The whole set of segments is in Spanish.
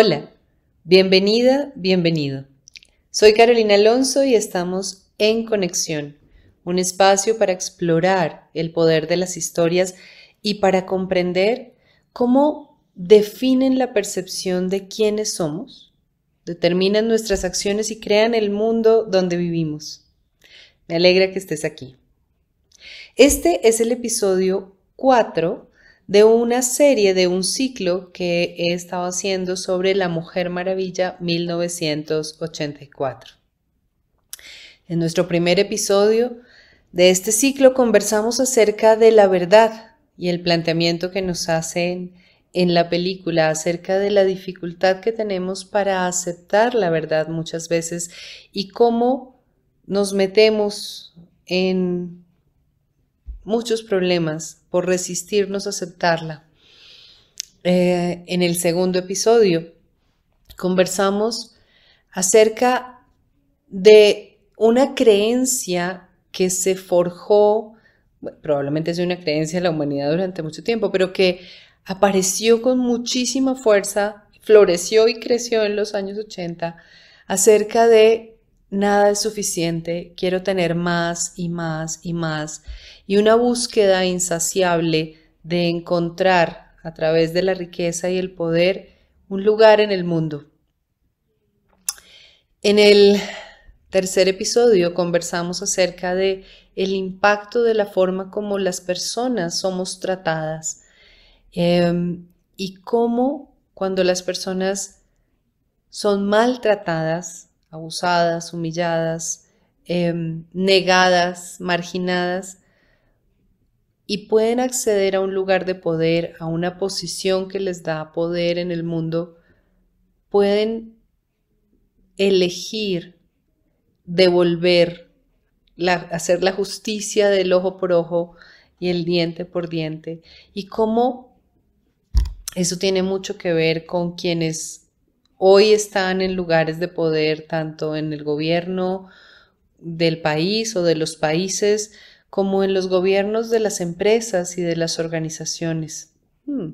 Hola, bienvenida, bienvenido. Soy Carolina Alonso y estamos en Conexión, un espacio para explorar el poder de las historias y para comprender cómo definen la percepción de quiénes somos, determinan nuestras acciones y crean el mundo donde vivimos. Me alegra que estés aquí. Este es el episodio 4 de una serie, de un ciclo que he estado haciendo sobre La Mujer Maravilla 1984. En nuestro primer episodio de este ciclo conversamos acerca de la verdad y el planteamiento que nos hacen en la película acerca de la dificultad que tenemos para aceptar la verdad muchas veces y cómo nos metemos en muchos problemas por resistirnos a aceptarla. Eh, en el segundo episodio conversamos acerca de una creencia que se forjó, probablemente es una creencia de la humanidad durante mucho tiempo, pero que apareció con muchísima fuerza, floreció y creció en los años 80, acerca de nada es suficiente, quiero tener más y más y más, y una búsqueda insaciable de encontrar a través de la riqueza y el poder un lugar en el mundo. En el tercer episodio conversamos acerca de el impacto de la forma como las personas somos tratadas em, y cómo cuando las personas son maltratadas abusadas, humilladas, em, negadas, marginadas, y pueden acceder a un lugar de poder, a una posición que les da poder en el mundo, pueden elegir devolver, hacer la justicia del ojo por ojo y el diente por diente, y cómo eso tiene mucho que ver con quienes hoy están en lugares de poder tanto en el gobierno del país o de los países como en los gobiernos de las empresas y de las organizaciones. Hmm.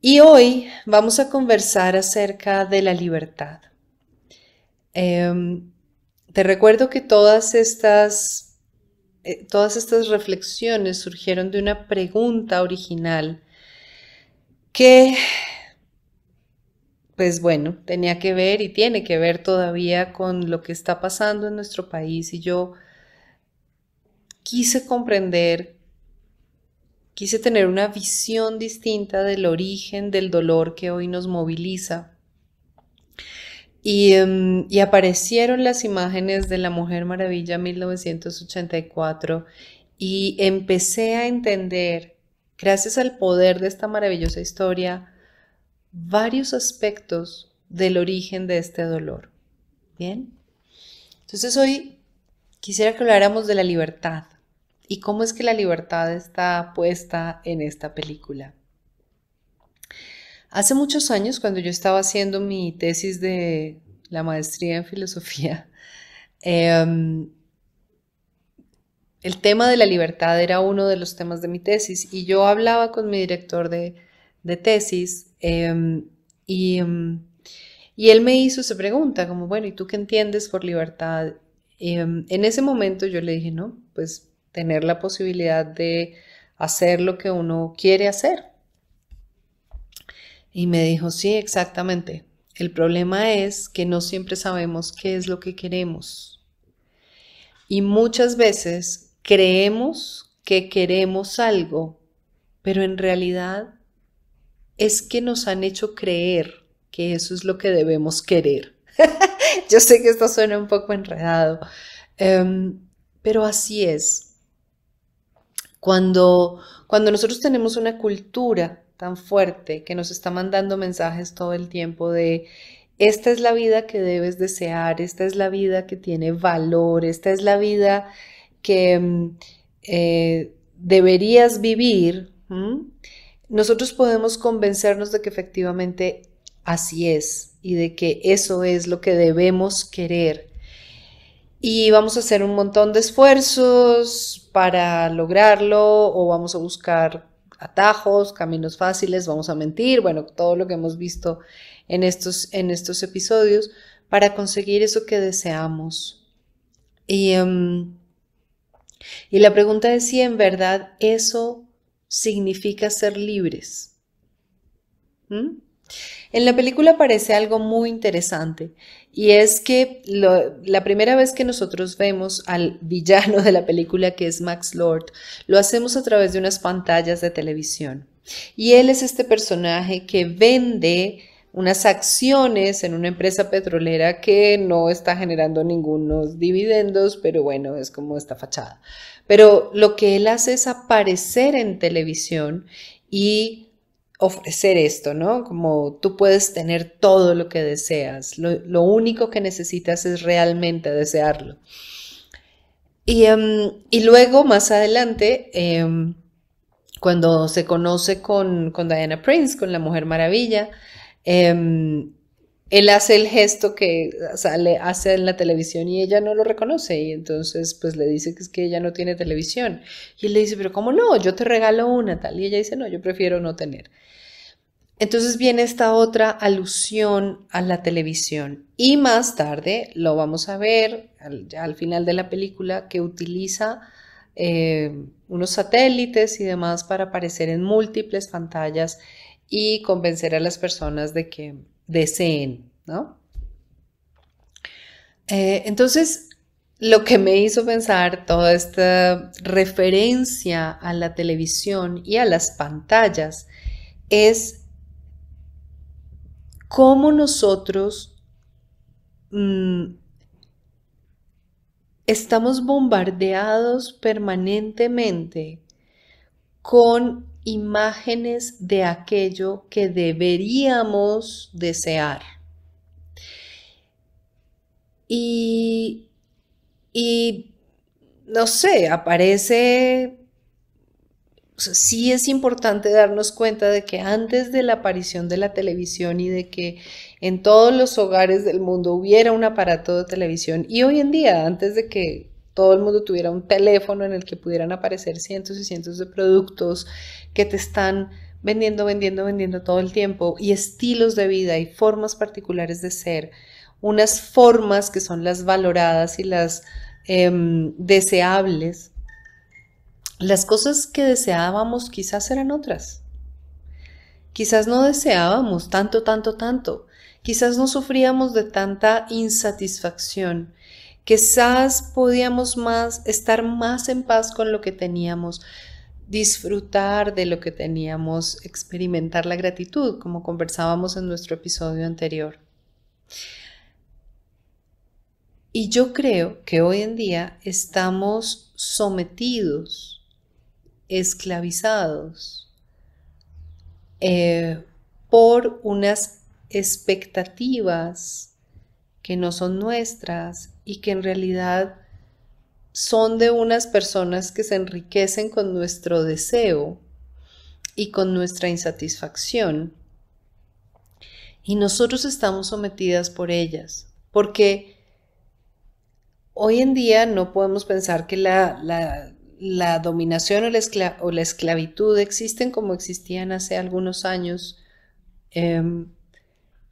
Y hoy vamos a conversar acerca de la libertad. Em, te recuerdo que todas estas, eh, todas estas reflexiones surgieron de una pregunta original que pues bueno, tenía que ver y tiene que ver todavía con lo que está pasando en nuestro país y yo quise comprender, quise tener una visión distinta del origen del dolor que hoy nos moviliza. Y, em, y aparecieron las imágenes de la Mujer Maravilla 1984 y empecé a entender, gracias al poder de esta maravillosa historia, varios aspectos del origen de este dolor. Bien, entonces hoy quisiera que habláramos de la libertad y cómo es que la libertad está puesta en esta película. Hace muchos años, cuando yo estaba haciendo mi tesis de la maestría en filosofía, em, el tema de la libertad era uno de los temas de mi tesis y yo hablaba con mi director de, de tesis Em, em, y, él me hizo esa pregunta, como, bueno, ¿y tú qué entiendes por libertad? En ese momento yo le dije, no, pues tener la posibilidad de hacer lo que uno quiere hacer. Y me dijo, sí, exactamente. El problema es que no siempre sabemos qué es lo que queremos. Y muchas veces creemos que queremos algo, pero en realidad es que nos han hecho creer que eso es lo que debemos querer. Yo sé que esto suena un poco enredado, em, pero así es. Cuando, cuando nosotros tenemos una cultura tan fuerte que nos está mandando mensajes todo el tiempo de esta es la vida que debes desear, esta es la vida que tiene valor, esta es la vida que em, eh, deberías vivir, nosotros podemos convencernos de que efectivamente así es y de que eso es lo que debemos querer. Y vamos a hacer un montón de esfuerzos para lograrlo o vamos a buscar atajos, caminos fáciles, vamos a mentir, bueno, todo lo que hemos visto en estos, en estos episodios para conseguir eso que deseamos. Y, em, y la pregunta es si en verdad eso significa ser libres. ¿Mm? En la película aparece algo muy interesante y es que la primera vez que nosotros vemos al villano de la película, que es Max Lord, lo hacemos a través de unas pantallas de televisión. Y él es este personaje que vende unas acciones en una empresa petrolera que no está generando ningunos dividendos, pero bueno, es como esta fachada. Pero lo que él hace es aparecer en televisión y ofrecer esto, ¿no? Como tú puedes tener todo lo que deseas, lo, único que necesitas es realmente desearlo. Y, em, luego, más adelante, em, cuando se conoce con, con, Diana Prince, con la Mujer Maravilla, em, él hace el gesto que sale, hace en la televisión y ella no lo reconoce y entonces pues le dice que es que ella no tiene televisión y él le dice, pero ¿cómo no? Yo te regalo una tal y ella dice, no, yo prefiero no tener. Entonces viene esta otra alusión a la televisión y más tarde lo vamos a ver al, al final de la película que utiliza eh, unos satélites y demás para aparecer en múltiples pantallas y convencer a las personas de que deseen, ¿no? Eh, entonces, lo que me hizo pensar toda esta referencia a la televisión y a las pantallas es cómo nosotros mm, estamos bombardeados permanentemente con imágenes de aquello que deberíamos desear. Y, y no sé, aparece sí es importante darnos cuenta de que antes de la aparición de la televisión y de que en todos los hogares del mundo hubiera un aparato de televisión y hoy en día, antes de que todo el mundo tuviera un teléfono en el que pudieran aparecer cientos y cientos de productos que te están vendiendo, vendiendo, vendiendo todo el tiempo y estilos de vida y formas particulares de ser, unas formas que son las valoradas y las em, deseables las cosas que deseábamos quizás eran otras. Quizás no deseábamos tanto, tanto, tanto. Quizás no sufríamos de tanta insatisfacción. Quizás podíamos más estar más en paz con lo que teníamos, disfrutar de lo que teníamos, experimentar la gratitud, como conversábamos en nuestro episodio anterior. Y yo creo que hoy en día estamos sometidos esclavizados eh, por unas expectativas que no son nuestras y que en realidad son de unas personas que se enriquecen con nuestro deseo y con nuestra insatisfacción. Y nosotros estamos sometidas por ellas, porque hoy en día no podemos pensar que la, la, dominación o la, esclavitud existen como existían hace algunos años, em,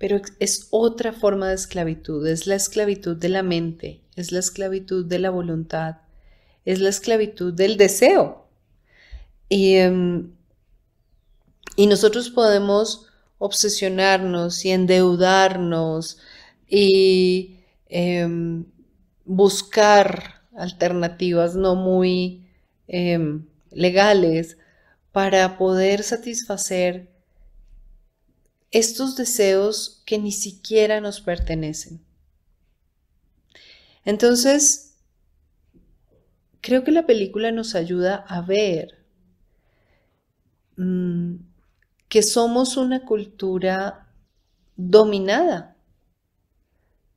pero es otra forma de esclavitud, es la esclavitud de la mente, es la esclavitud de la voluntad, es la esclavitud del deseo. Y, em, y nosotros podemos obsesionarnos y endeudarnos y em, buscar alternativas no muy Em, legales para poder satisfacer estos deseos que ni siquiera nos pertenecen. Entonces, creo que la película nos ayuda a ver mm, que somos una cultura dominada,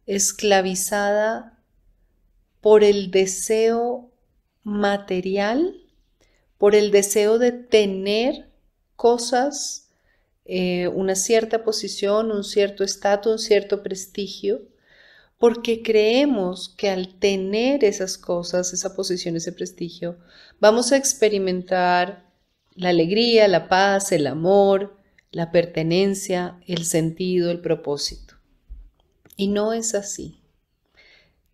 esclavizada por el deseo material por el deseo de tener cosas, eh, una cierta posición, un cierto estatus, un cierto prestigio, porque creemos que al tener esas cosas, esa posición, ese prestigio, vamos a experimentar la alegría, la paz, el amor, la pertenencia, el sentido, el propósito. Y no es así.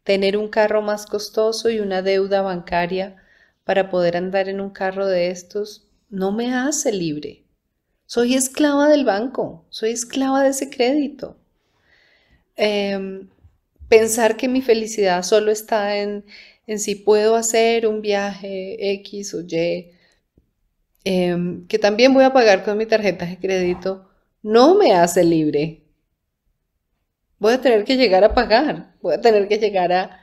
Tener un carro más costoso y una deuda bancaria para poder andar en un carro de estos no me hace libre. Soy esclava del banco, soy esclava de ese crédito. Em, pensar que mi felicidad solo está en, en si puedo hacer un viaje X o Y Em, que también voy a pagar con mi tarjeta de crédito, no me hace libre. Voy a tener que llegar a pagar, voy a tener que llegar a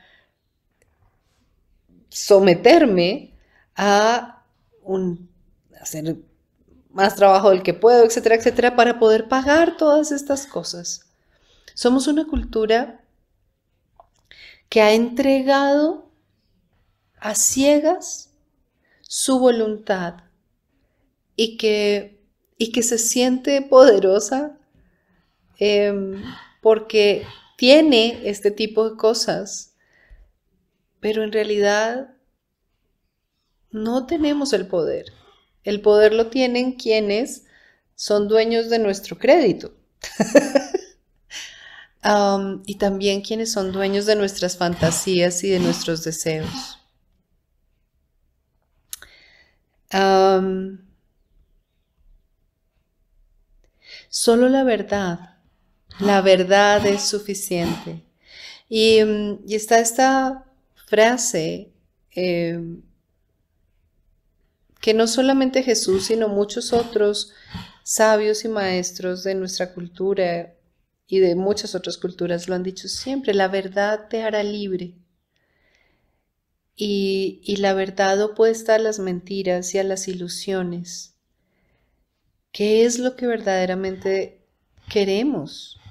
someterme a un, hacer más trabajo del que puedo, etcétera, etcétera, para poder pagar todas estas cosas. Somos una cultura que ha entregado a ciegas su voluntad y que, y que se siente poderosa em, porque tiene este tipo de cosas, pero en realidad no tenemos el poder. El poder lo tienen quienes son dueños de nuestro crédito. Um, y también quienes son dueños de nuestras fantasías y de nuestros deseos. Um, Solo la verdad, la verdad es suficiente. Y, mm, está esta frase em, que no solamente Jesús, sino muchos otros sabios y maestros de nuestra cultura y de muchas otras culturas lo han dicho siempre, la verdad te hará libre. Y, y la verdad opuesta a las mentiras y a las ilusiones ¿Qué es lo que verdaderamente queremos?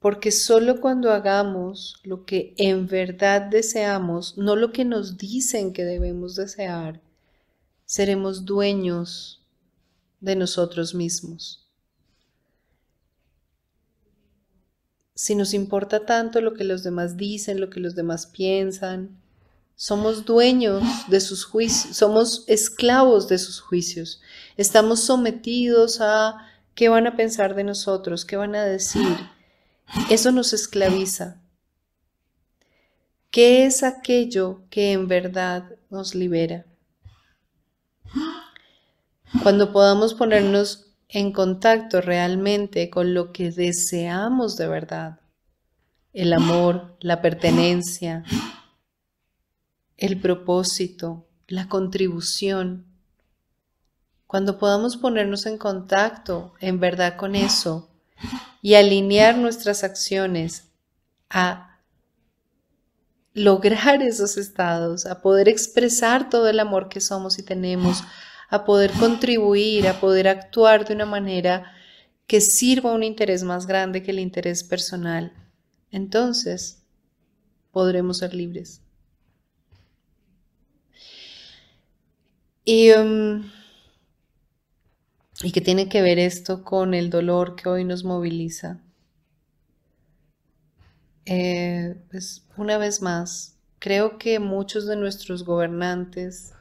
Porque solo cuando hagamos lo que en verdad deseamos, no lo que nos dicen que debemos desear, seremos dueños de nosotros mismos. Si nos importa tanto lo que los demás dicen, lo que los demás piensan, somos dueños de sus juicios, somos esclavos de sus juicios. Estamos sometidos a qué van a pensar de nosotros, qué van a decir. Eso nos esclaviza. ¿Qué es aquello que en verdad nos libera? Cuando podamos ponernos en contacto realmente con lo que deseamos de verdad, el amor, la pertenencia, el propósito, la contribución. Cuando podamos ponernos en contacto en verdad con eso y alinear nuestras acciones a lograr esos estados, a poder expresar todo el amor que somos y tenemos, a poder contribuir, a poder actuar de una manera que sirva a un interés más grande que el interés personal, entonces podremos ser libres. Y, um, y qué tiene que ver esto con el dolor que hoy nos moviliza. Eh, pues una vez más, creo que muchos de nuestros gobernantes,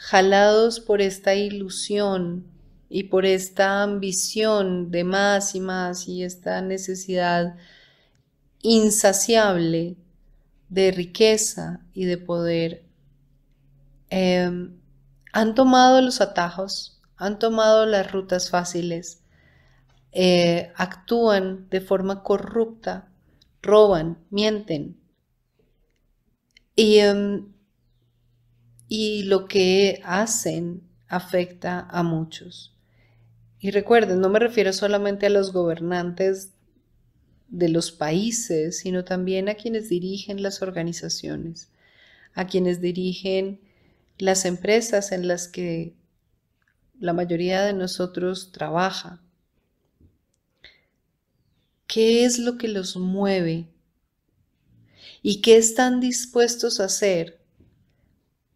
jalados por esta ilusión y por esta ambición de más y más y esta necesidad insaciable de riqueza y de poder, em, han tomado los atajos, han tomado las rutas fáciles, eh, actúan de forma corrupta, roban, mienten. Y, em, y lo que hacen afecta a muchos. Y recuerden, no me refiero solamente a los gobernantes de los países, sino también a quienes dirigen las organizaciones, a quienes dirigen las empresas en las que la mayoría de nosotros trabaja. ¿Qué es lo que los mueve? ¿Y qué están dispuestos a hacer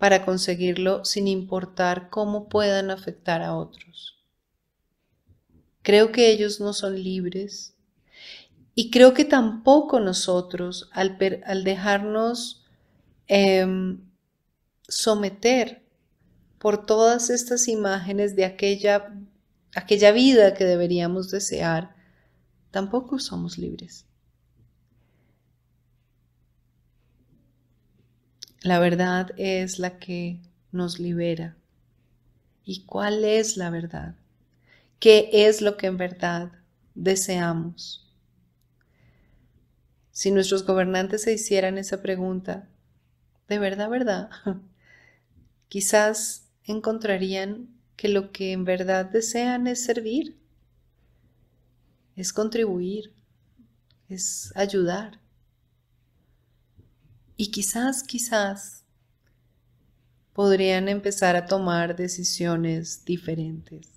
para conseguirlo sin importar cómo puedan afectar a otros? Creo que ellos no son libres y creo que tampoco nosotros al, dejarnos em, someter por todas estas imágenes de aquella aquella vida que deberíamos desear, tampoco somos libres. La verdad es la que nos libera. ¿Y cuál es la verdad? ¿Qué es lo que en verdad deseamos? Si nuestros gobernantes se hicieran esa pregunta, de verdad, verdad, quizás encontrarían que lo que en verdad desean es servir, es contribuir, es ayudar. Y quizás, quizás podrían empezar a tomar decisiones diferentes.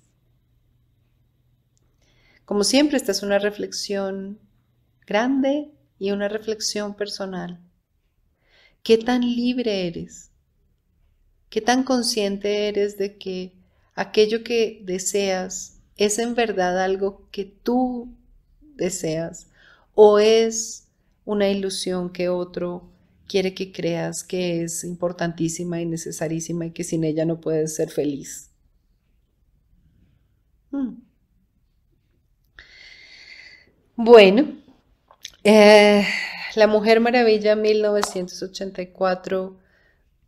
Como siempre, esta es una reflexión grande y una reflexión personal. ¿Qué tan libre eres? ¿Qué tan consciente eres de que aquello que deseas es en verdad algo que tú deseas o es una ilusión que otro quiere que creas que es importantísima y necesarísima y que sin ella no puedes ser feliz? Hmm. Bueno, eh, La Mujer Maravilla 1984,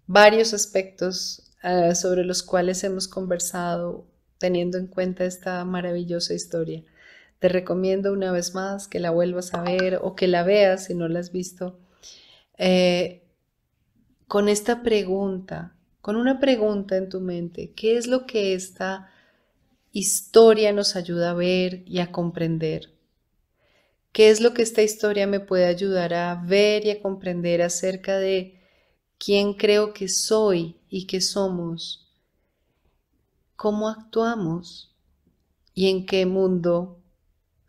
varios aspectos eh, sobre los cuales hemos conversado teniendo en cuenta esta maravillosa historia. Te recomiendo una vez más que la vuelvas a ver o que la veas si no la has visto. Eh, con esta pregunta, con una pregunta en tu mente, ¿qué es lo que esta historia nos ayuda a ver y a comprender? ¿Qué es lo que esta historia me puede ayudar a ver y a comprender acerca de quién creo que soy y que somos? ¿Cómo actuamos? ¿Y en qué mundo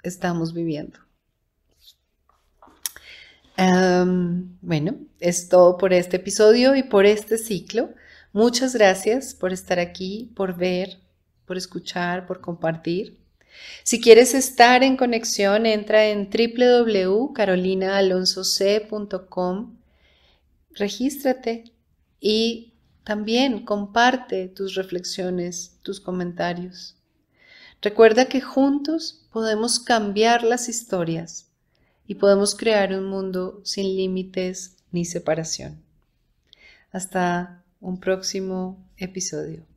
estamos viviendo? Bueno, es todo por este episodio y por este ciclo. Muchas gracias por estar aquí, por ver, por escuchar, por compartir. Si quieres estar en conexión, entra en www.carolinaalonsoc.com, regístrate y también comparte tus reflexiones, tus comentarios. Recuerda que juntos podemos cambiar las historias y podemos crear un mundo sin límites ni separación. Hasta un próximo episodio.